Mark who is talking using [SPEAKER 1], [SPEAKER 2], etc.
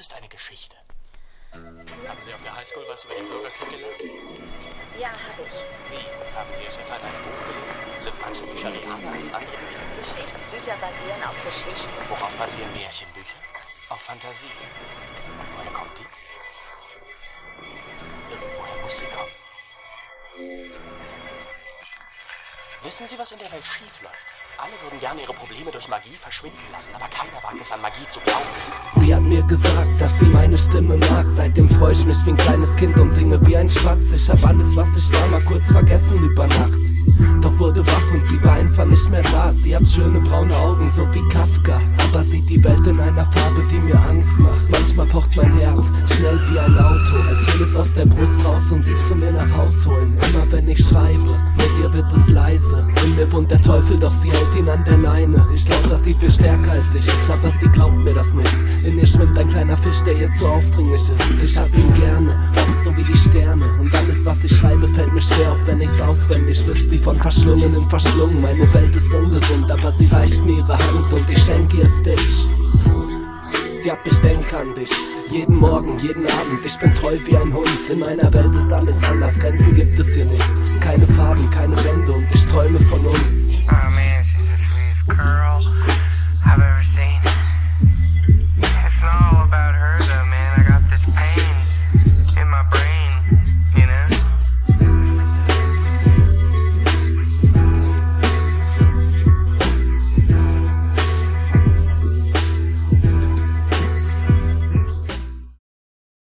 [SPEAKER 1] ist eine Geschichte. Haben Sie auf der Highschool was über den Bürgerkrieg gelernt?
[SPEAKER 2] Ja, habe ich.
[SPEAKER 1] Wie? Haben Sie es in einem Buch gelesen? Sind manche Bücher realer als andere Bücher?
[SPEAKER 2] Geschichtsbücher basieren auf Geschichten.
[SPEAKER 1] Worauf basieren Märchenbücher? Auf Fantasie. Und woher kommt die? Irgendwoher muss sie kommen. Wissen Sie, was in der Welt schiefläuft? Alle würden gerne ihre Probleme durch Magie verschwinden lassen, aber keiner wagt es an Magie zu glauben.
[SPEAKER 3] Sie hat mir gesagt, dass sie meine Stimme mag. Seitdem freu ich mich wie ein kleines Kind und singe wie ein Spatz. Ich hab alles, was ich war, mal kurz vergessen über Nacht. Doch wurde wach und sie war einfach nicht mehr da. Sie hat schöne braune Augen, so wie Kafka. Aber sieht die Welt in einer Farbe, die mir Angst macht. Manchmal pocht mein Herz Als will es aus der Brust raus und sie zu mir nach Haus holen. Immer wenn ich schreibe, mit ihr wird es leise. In mir wohnt der Teufel, doch sie hält ihn an der Leine. Ich glaub, dass sie viel stärker als ich ist, aber sie glaubt mir das nicht. In ihr schwimmt ein kleiner Fisch, der ihr zu aufdringlich ist. Ich hab ihn gerne, fast so wie die Sterne. Und alles, was ich schreibe, fällt mir schwer, auch wenn ich's auswendig wüsste. Wie von Verschlungenen verschlungen. Meine Welt ist ungesund, aber sie reicht mir ihre Hand und ich schenke ihr Stitch. Ja, ich denk an dich. Jeden Morgen, jeden Abend, ich bin treu wie ein Hund. In meiner Welt ist alles anders, Grenzen